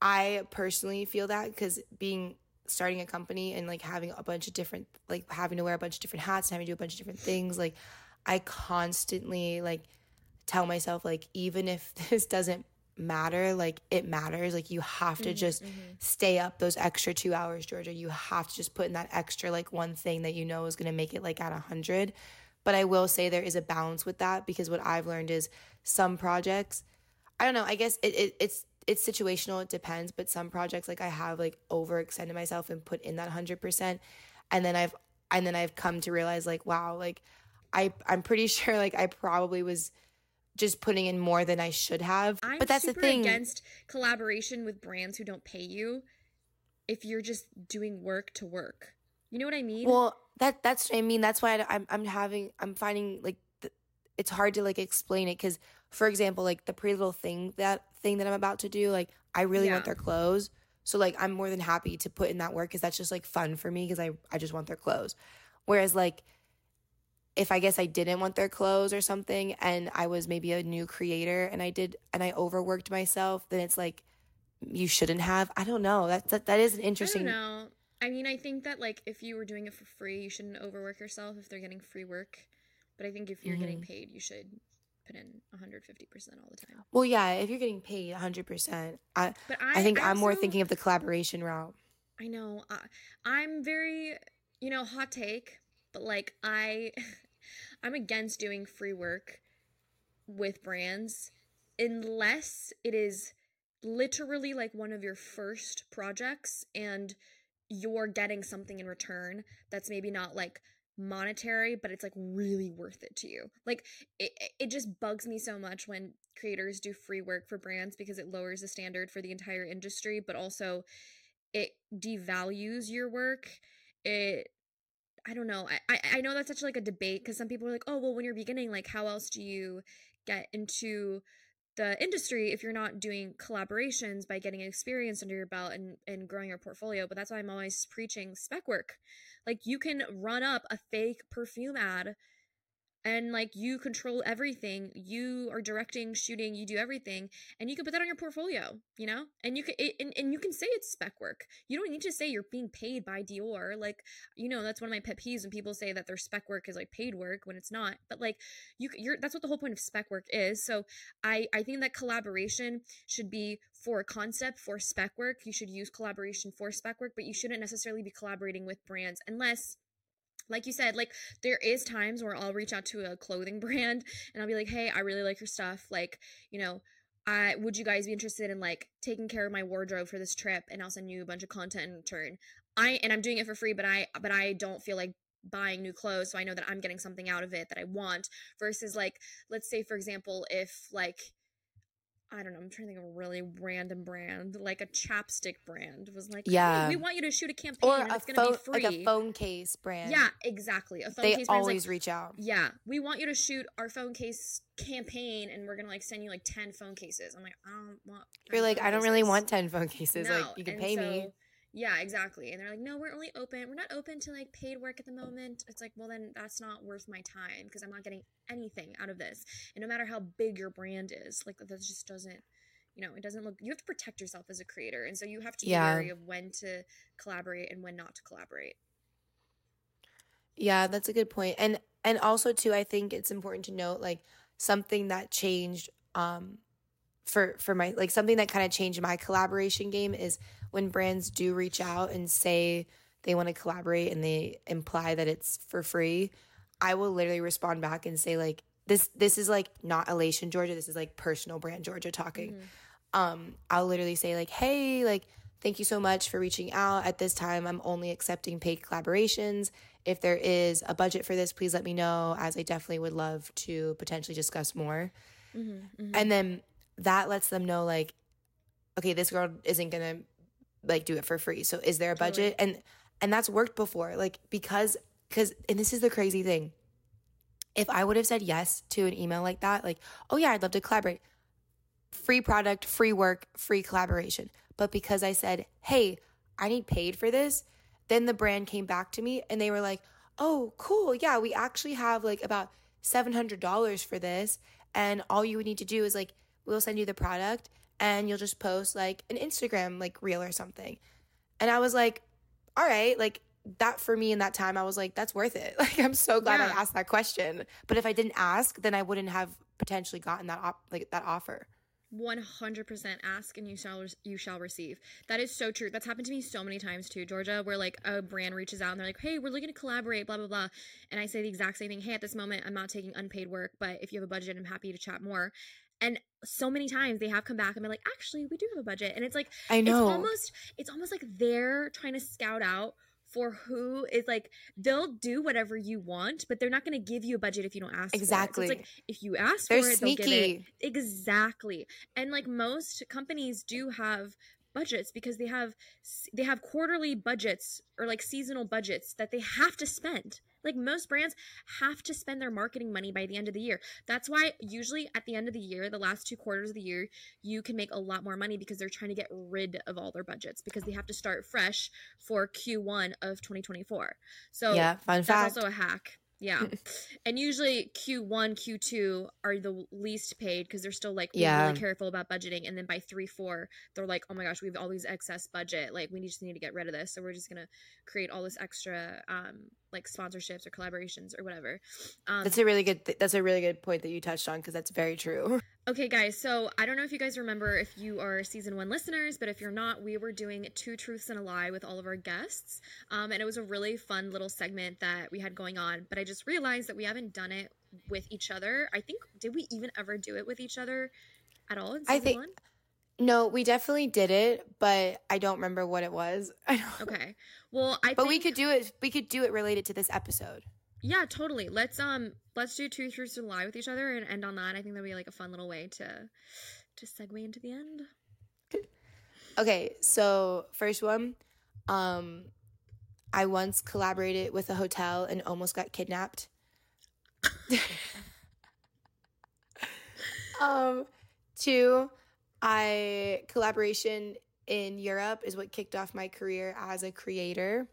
Speaker 2: I personally feel that because being starting a company and like having a bunch of different like having to wear a bunch of different hats and having to do a bunch of different things like I constantly like tell myself like even if this doesn't matter like it matters like you have to
Speaker 1: Mhm,
Speaker 2: just
Speaker 1: mhm.
Speaker 2: stay up those extra two hours, Georgia. You have to just put in that extra like one thing that you know is gonna make it like at a hundred. But I will say there is a balance with that because what I've learned is some projects, I don't know, I guess it, it it's it's situational, it depends, but some projects like I have like overextended myself and put in that hundred percent. And then I've and then I've come to realize like, wow, like I I'm pretty sure like I probably was just putting in more than I should have.
Speaker 1: I'm
Speaker 2: but that's the thing.
Speaker 1: against collaboration with brands who don't pay you if you're just doing work to work. You know what I mean?
Speaker 2: Well, that that's what I mean. That's why I, I'm I'm having I'm finding like th- it's hard to like explain it because, for example, like the pretty little thing that thing that I'm about to do, like I really want their clothes. So like I'm more than happy to put in that work because that's just like fun for me because I I just want their clothes. Whereas like if I guess I didn't want their clothes or something and I was maybe a new creator and I did and I overworked myself, then it's like you shouldn't have. I don't know. That that, that is an interesting.
Speaker 1: I don't know. I mean, I think that like if you were doing it for free, you shouldn't overwork yourself if they're getting free work. But I think if you're getting
Speaker 2: Mhm.
Speaker 1: paid, you should put in 150% all the time.
Speaker 2: Well, yeah, if you're getting paid 100%, I
Speaker 1: But I,
Speaker 2: I think
Speaker 1: I
Speaker 2: I'm more thinking of the collaboration route.
Speaker 1: I know. I, I'm very, you know, hot take, but like I, I'm against doing free work with brands unless it is literally like one of your first projects and you're getting something in return that's maybe not like monetary but it's like really worth it to you. Like it, it- just bugs me so much when creators do free work for brands because it lowers the standard for the entire industry but also it devalues your work. It i don't know i i, know that's such like a debate because some people are like oh well when you're beginning like how else do you get into the industry if you're not doing collaborations by getting experience under your belt and, and growing your portfolio? But that's why i'm always preaching spec work. Like you can run up a fake perfume ad and like you control everything. You are directing shooting you do everything and you can put that on your portfolio you know? And you can and, and you can say it's spec work. You don't need to say you're being paid by Dior. Like you know that's one of my pet peeves when people say that their spec work is like paid work when it's not. But like you you're that's what the whole point of spec work is. So i i think that collaboration should be for a concept for spec work. You should use collaboration for spec work but you shouldn't necessarily be collaborating with brands unless like you said like there is times where i'll reach out to a clothing brand and i'll be like hey i really like your stuff like you know I would you guys be interested in like taking care of my wardrobe for this trip and I'll send you a bunch of content in return. I and I'm doing it for free, but I but I don't feel like buying new clothes, so I know that I'm getting something out of it that I want versus like let's say for example if like I don't know, I'm trying to think of a really random brand, like a chapstick brand was like, "Hey,
Speaker 2: Yeah.
Speaker 1: we want you to shoot a campaign
Speaker 2: Or
Speaker 1: and
Speaker 2: a
Speaker 1: it's going to
Speaker 2: phone
Speaker 1: be free.
Speaker 2: like a phone case brand.
Speaker 1: Yeah, exactly. A phone
Speaker 2: They
Speaker 1: case
Speaker 2: always
Speaker 1: like,
Speaker 2: reach out.
Speaker 1: yeah, we want you to shoot our phone case campaign, and we're gonna like send you like ten phone cases. I'm like, I don't want.
Speaker 2: You're like, I don't really want 10 phone cases.
Speaker 1: No,
Speaker 2: Like, you can
Speaker 1: and
Speaker 2: pay me.
Speaker 1: Yeah, exactly. And they're like, no, we're only open. We're not open to like paid work at the moment. It's like, well, then that's not worth my time because I'm not getting anything out of this. And no matter how big your brand is, like that just doesn't. You know, it doesn't look. You have to protect yourself as a creator, and so you have to
Speaker 2: Yeah.
Speaker 1: be wary of when to collaborate and when not to collaborate.
Speaker 2: Yeah, that's a good point. And and also too, I think it's important to note like something that changed um for for my like something that kind of changed my collaboration game is when brands do reach out and say they want to collaborate and they imply that it's for free, I will literally respond back and say like this this is like not Elation Georgia, this is like personal brand Georgia talking. Um I'll literally say like, "Hey, like thank you so much for reaching out. At this time, I'm only accepting paid collaborations. If there is a budget for this, please let me know, as I definitely would love to potentially discuss more.
Speaker 1: Mm-hmm,
Speaker 2: And then that lets them know, like, okay, this girl isn't gonna like do it for free. So is there a budget? And and that's worked before, like because because and this is the crazy thing. If I would have said yes to an email like that, like, oh yeah, I'd love to collaborate, free product, free work, free collaboration. But because I said, hey, I need paid for this, then the brand came back to me and they were like, oh, cool. Yeah, we actually have like about $700 for this. And all you would need to do is like, we'll send you the product and you'll just post like an Instagram like reel or something. And I was like, all right, like that for me in that time, I was like, that's worth it. Like, I'm so glad
Speaker 1: Yeah.
Speaker 2: I asked that question. But if I didn't ask, then I wouldn't have potentially gotten that op- like that offer.
Speaker 1: 100% ask and you shall you shall receive that is so true that's happened to me so many times too georgia where like a brand reaches out and they're like hey we're looking to collaborate blah blah blah and i say the exact same thing hey at this moment i'm not taking unpaid work but if you have a budget i'm happy to chat more and so many times they have come back and been like actually we do have a budget and it's like
Speaker 2: I know.
Speaker 1: it's almost it's almost like they're trying to scout out for who is like they'll do whatever you want but they're not going to give you a budget if you don't ask for it. So
Speaker 2: Exactly.
Speaker 1: it's like if you ask
Speaker 2: They're
Speaker 1: for it they'll give it
Speaker 2: sneaky.
Speaker 1: exactly and like most companies do have budgets because they have they have quarterly budgets or like seasonal budgets that they have to spend like most brands have to spend their marketing money by the end of the year that's why usually at the end of the year the last two quarters of the year you can make a lot more money because they're trying to get rid of all their budgets because they have to start fresh for q1 of 2024 so
Speaker 2: yeah, fun
Speaker 1: that's
Speaker 2: fact.
Speaker 1: also a hack Yeah. and usually Q1, Q2 are the least paid because they're still like
Speaker 2: Yeah.
Speaker 1: really careful about budgeting. And then by three, four, they're like, oh my gosh, we have all these excess budget. Like, we just need to get rid of this. So we're just going to create all this extra, um, like sponsorships or collaborations or whatever. Um,
Speaker 2: That's a really good. Th- that's a really good point that you touched on because that's very true.
Speaker 1: Okay, guys, so I don't know if you guys remember if you are season one listeners, but if you're not, we were doing Two Truths and a Lie with all of our guests. Um, and it was a really fun little segment that we had going on. But I just realized that we haven't done it with each other. I think, did we even ever do it with each other at all in
Speaker 2: I think-
Speaker 1: one?
Speaker 2: No, we definitely did it, but I don't remember what it was. I don't-
Speaker 1: Okay. Well, I
Speaker 2: But we could do it. We could do it related to this episode.
Speaker 1: Yeah, totally. Let's um let's do Two Truths and a Lie with each other and end on that. I think that'd be like a fun little way to to segue into the end.
Speaker 2: Okay, so first one, um, I once collaborated with a hotel and almost got kidnapped. um, two, I collaboration in Europe is what kicked off my career as a creator.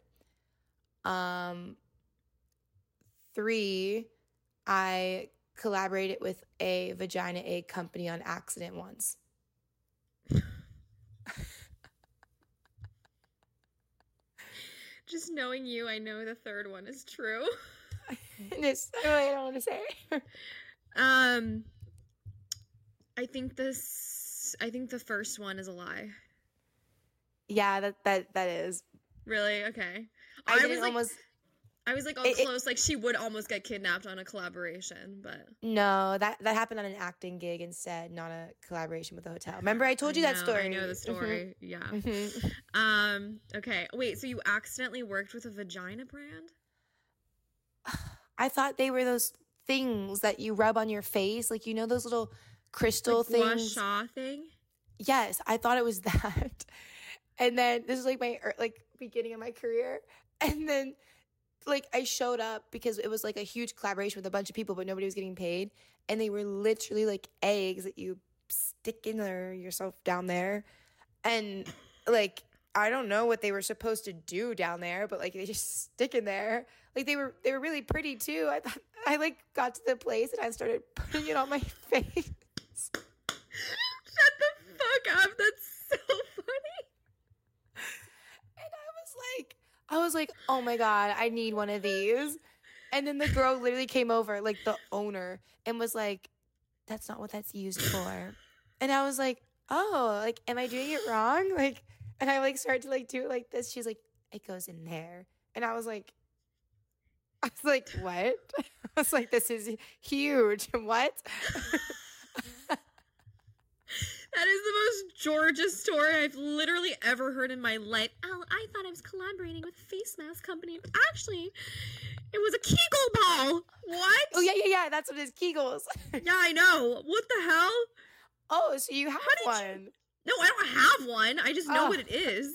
Speaker 2: Um, three, I collaborated with a vagina egg company on accident once.
Speaker 1: Just knowing you, I know the third one is true.
Speaker 2: And it's I don't want to say.
Speaker 1: Um, I think this. I think the first one is a lie.
Speaker 2: yeah, that that that is.
Speaker 1: Really? Okay.
Speaker 2: I,
Speaker 1: I, was like,
Speaker 2: almost
Speaker 1: I was like all
Speaker 2: it- it-
Speaker 1: close. like she would almost get kidnapped on a collaboration, but
Speaker 2: no that that happened on an acting gig instead, not a collaboration with a hotel. Remember, I told you
Speaker 1: I
Speaker 2: that story.
Speaker 1: I know the story. Yeah.
Speaker 2: Mhm.
Speaker 1: Um. Okay. Wait. So you accidentally worked with a vagina brand?
Speaker 2: I thought they were those things that you rub on your face, like you know those little crystal
Speaker 1: like
Speaker 2: things.
Speaker 1: Gua thing.
Speaker 2: Yes, I thought it was that. And then this is like my like beginning of my career. And then like I showed up because it was like a huge collaboration with a bunch of people, but nobody was getting paid. And they were literally like eggs that you stick in there yourself down there. And like I don't know what they were supposed to do down there, but like they just stick in there. Like they were they were really pretty too. I thought I like got to the place and I started putting it on my face.
Speaker 1: Shut the fuck up. That's so funny.
Speaker 2: And I was like, I was like, oh my God, I need one of these. And then the girl literally came over, like the owner, and was like, that's not what that's used for. And I was like, oh, like, am I doing it wrong? Like, and I like started to like do it like this. She's like, it goes in there. And I was like, I was like, what? I was like, this is huge. What?
Speaker 1: That is the most Georgia story I've literally ever heard in my life. Oh, I thought I was collaborating with a face mask company, but actually, it was a Kegel ball. What?
Speaker 2: oh, yeah, yeah, yeah. That's what it is. Kegels.
Speaker 1: Yeah, I know. What the hell?
Speaker 2: oh, so you have
Speaker 1: did you-
Speaker 2: one.
Speaker 1: No, I don't have one. I just know
Speaker 2: Oh.
Speaker 1: what it is.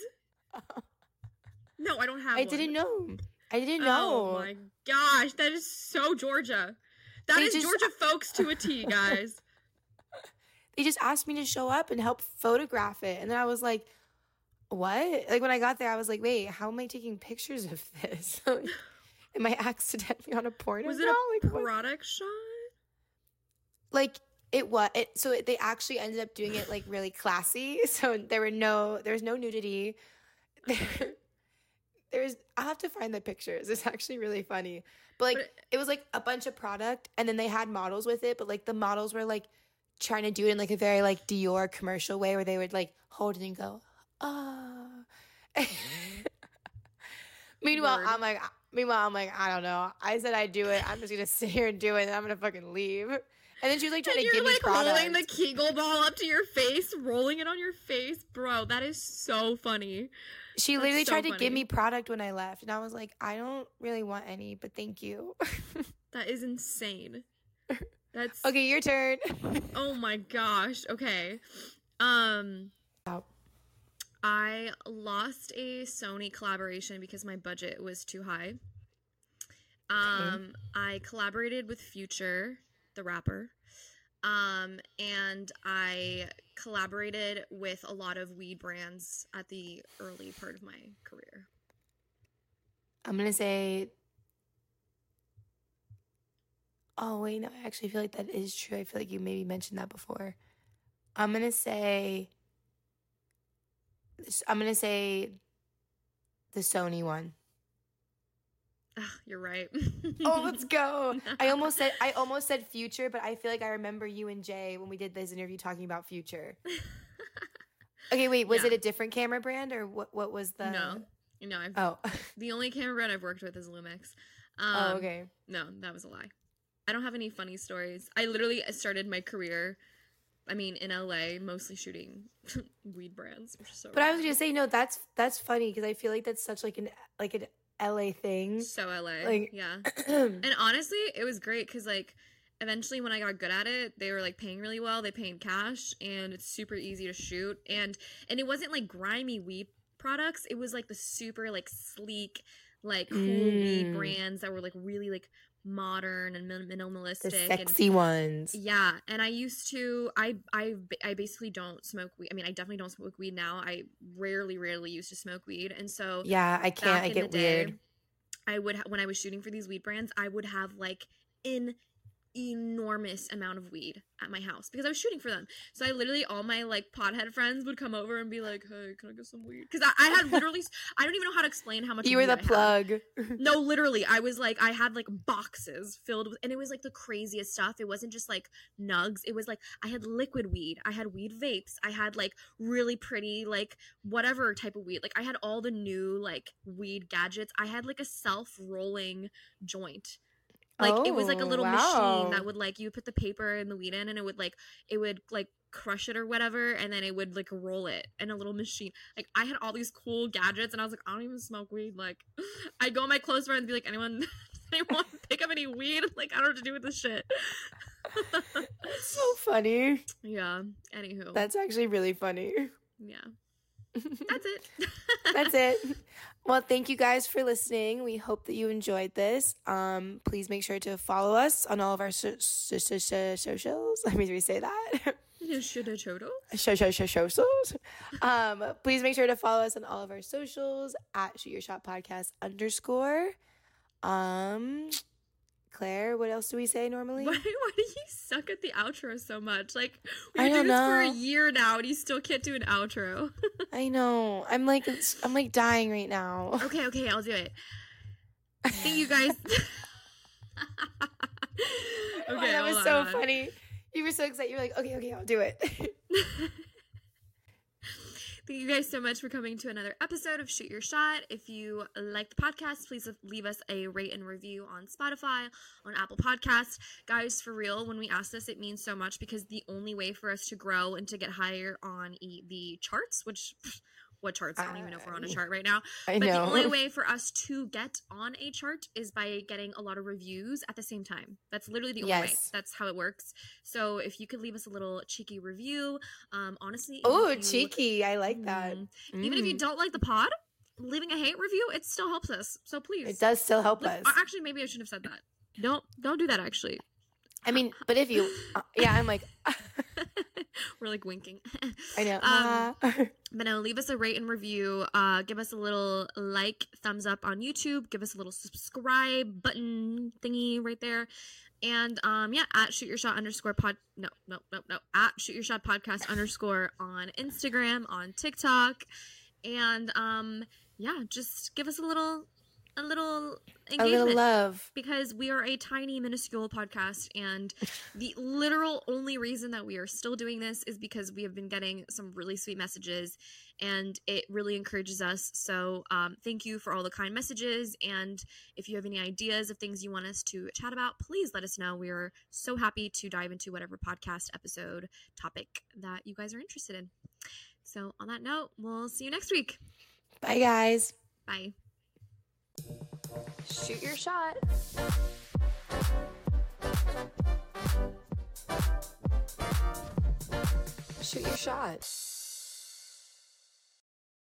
Speaker 1: No, I don't have one.
Speaker 2: I
Speaker 1: one.
Speaker 2: didn't know. I didn't
Speaker 1: oh
Speaker 2: know.
Speaker 1: Oh my gosh, that is so Georgia. That
Speaker 2: They
Speaker 1: is
Speaker 2: just-
Speaker 1: Georgia Fowkes to a T, guys.
Speaker 2: They just asked me to show up and help photograph it. And then I was like, what? Like when I got there, I was like, wait, how am I taking pictures of this? am I accidentally on a porno?
Speaker 1: Was it a
Speaker 2: like, what?
Speaker 1: product shot?
Speaker 2: like it was it, so it, they actually ended up doing it like really classy. So there were no there was no nudity. There, there's I'll have to find the pictures. It's actually really funny. But like
Speaker 1: But it-
Speaker 2: it was like a bunch of product and then they had models with it, but like the models were like trying to do it in like a very like Dior commercial way where they would like hold it and go, ah. meanwhile,
Speaker 1: Word.
Speaker 2: I'm like meanwhile, I'm like, I don't know. I said I'd do it. I'm just gonna sit here and do it and I'm gonna fucking leave. And then she was like trying
Speaker 1: And
Speaker 2: to give me
Speaker 1: like
Speaker 2: product.
Speaker 1: holding the Kegel ball up to your face, rolling it on your face, bro. That is so funny.
Speaker 2: she
Speaker 1: that's
Speaker 2: literally
Speaker 1: so
Speaker 2: tried to
Speaker 1: funny.
Speaker 2: give me product when I left, and I was like, I don't really want any, but thank you.
Speaker 1: That is insane. That's
Speaker 2: okay, your turn.
Speaker 1: Oh my gosh. Okay. Um
Speaker 2: Wow.
Speaker 1: I lost a Sony collaboration because my budget was too high. Um I collaborated with Future, the rapper. Um and I collaborated with a lot of weed brands at the early part of my career.
Speaker 2: I'm gonna say Oh wait, no, I actually feel like that is true. I feel like you maybe mentioned that before. I'm gonna say I'm gonna say the Sony one.
Speaker 1: Ugh, you're right.
Speaker 2: oh, let's go. I almost said I almost said future, but I feel like I remember you and Jay when we did this interview talking about future. okay, wait, was
Speaker 1: Yeah.
Speaker 2: it a different camera brand or what what was the
Speaker 1: no, no. I've,
Speaker 2: Oh.
Speaker 1: the only camera brand I've worked with is Lumix. Um,
Speaker 2: oh, okay.
Speaker 1: No, that was a lie. I don't have any funny stories. I literally started my career. I mean, in LA, mostly shooting weed brands, which is so.
Speaker 2: But I was gonna say no. That's that's funny because I feel like that's such like an like an LA thing.
Speaker 1: so LA.
Speaker 2: like-
Speaker 1: yeah. And honestly, it was great because like eventually when I got good at it, they were like paying really well. They pay in cash and it's super easy to shoot. And and it wasn't like grimy weed products. It was like the super like sleek, like cool weed
Speaker 2: Mm.
Speaker 1: brands that were like really like modern and min-
Speaker 2: the
Speaker 1: minimalistic and
Speaker 2: sexy ones.
Speaker 1: yeah, and I used to. I I I basically don't smoke weed. I mean, I definitely don't smoke weed now. I rarely, rarely used to smoke weed, and so
Speaker 2: Yeah, I can't. I get
Speaker 1: day,
Speaker 2: weird.
Speaker 1: I would ha- when I was shooting for these weed brands, I would have like an enormous amount of weed at my house because I was shooting for them. So I literally all my like pothead friends would come over and be like, "Hey, can I get some weed?" Because I, I had literally I don't even know how to explain how much
Speaker 2: You were the
Speaker 1: I had.
Speaker 2: plug.
Speaker 1: No, literally, I was like, I had like boxes filled with, and it was like the craziest stuff. It wasn't just like nugs. It was like I had liquid weed, I had weed vapes, I had like really pretty like whatever type of weed. Like I had all the new like weed gadgets. I had like a self rolling joint. Like it was like a
Speaker 2: Oh,
Speaker 1: little
Speaker 2: wow.
Speaker 1: machine that would like you put the paper and the weed in, and it would like it would like crush it or whatever, and then it would like roll it in a little machine. Like I had all these cool gadgets, and I was like, I don't even smoke weed. Like I'd go to my close friends and be like, anyone, anyone pick up any weed? Like I don't know what to do with this shit.
Speaker 2: That's so funny.
Speaker 1: yeah. Anywho,
Speaker 2: That's actually really funny.
Speaker 1: yeah. That's it.
Speaker 2: That's it. Well, thank you guys for listening. We hope that you enjoyed this. Um, please make sure to follow us on all of our so- so- so- so- socials. Let me re-say that. Socials. Um, please make sure to follow us on all of our socials at Shoot Your Shot Podcast underscore. Um, Claire, what else do we say normally?
Speaker 1: Why, why do you suck at the outro so much? Like we've been doing this for a year now, and you still can't do an outro.
Speaker 2: I know. I'm like, I'm like dying right now.
Speaker 1: okay, okay, I'll do it. Thank you guys. okay,
Speaker 2: Oh, that was so
Speaker 1: on.
Speaker 2: funny. You were so excited. You were like, okay, okay, I'll do it.
Speaker 1: Thank you guys so much for coming to another episode of Shoot Your Shot. If you like the podcast, please leave us a rate and review on Spotify, on Apple Podcasts. Guys, for real, when we ask this, it means so much because the only way for us to grow and to get higher on e- the charts, which what charts? I don't even know if we're on a chart right now.
Speaker 2: I
Speaker 1: But
Speaker 2: know.
Speaker 1: the only way for us to get on a chart is by getting a lot of reviews at the same time. That's literally the only way. That's how it works. So if you could leave us a little cheeky review, um, honestly,
Speaker 2: oh, cheeky. I like that.
Speaker 1: Mm. Even if you
Speaker 2: Mm.
Speaker 1: don't like the pod, leaving a hate review, it still helps us. So please.
Speaker 2: It does still help us.
Speaker 1: uh, Actually, maybe I shouldn't have said that. Don't don't do that. Actually,
Speaker 2: I mean, but if you, uh, yeah, I'm like,
Speaker 1: we're like winking.
Speaker 2: I know.
Speaker 1: Um,
Speaker 2: ah.
Speaker 1: But no, leave us a rate and review. Uh, give us a little like, thumbs up on YouTube. Give us a little subscribe button thingy right there. And um, yeah, at shoot your shot underscore pod. No, no, no, no. At shoot your shot podcast underscore on Instagram, on TikTok, and um, yeah, just give us a little, a little engagement.
Speaker 2: a little love.
Speaker 1: because we are a tiny minuscule podcast and the literal only reason that we are still doing this is because we have been getting some really sweet messages and it really encourages us so um, thank you for all the kind messages and if you have any ideas of things you want us to chat about please let us know we are so happy to dive into whatever podcast episode topic that you guys are interested in so on that note we'll see you next week
Speaker 2: Bye, guys.
Speaker 1: bye
Speaker 3: Shoot your shot. Shoot your shot.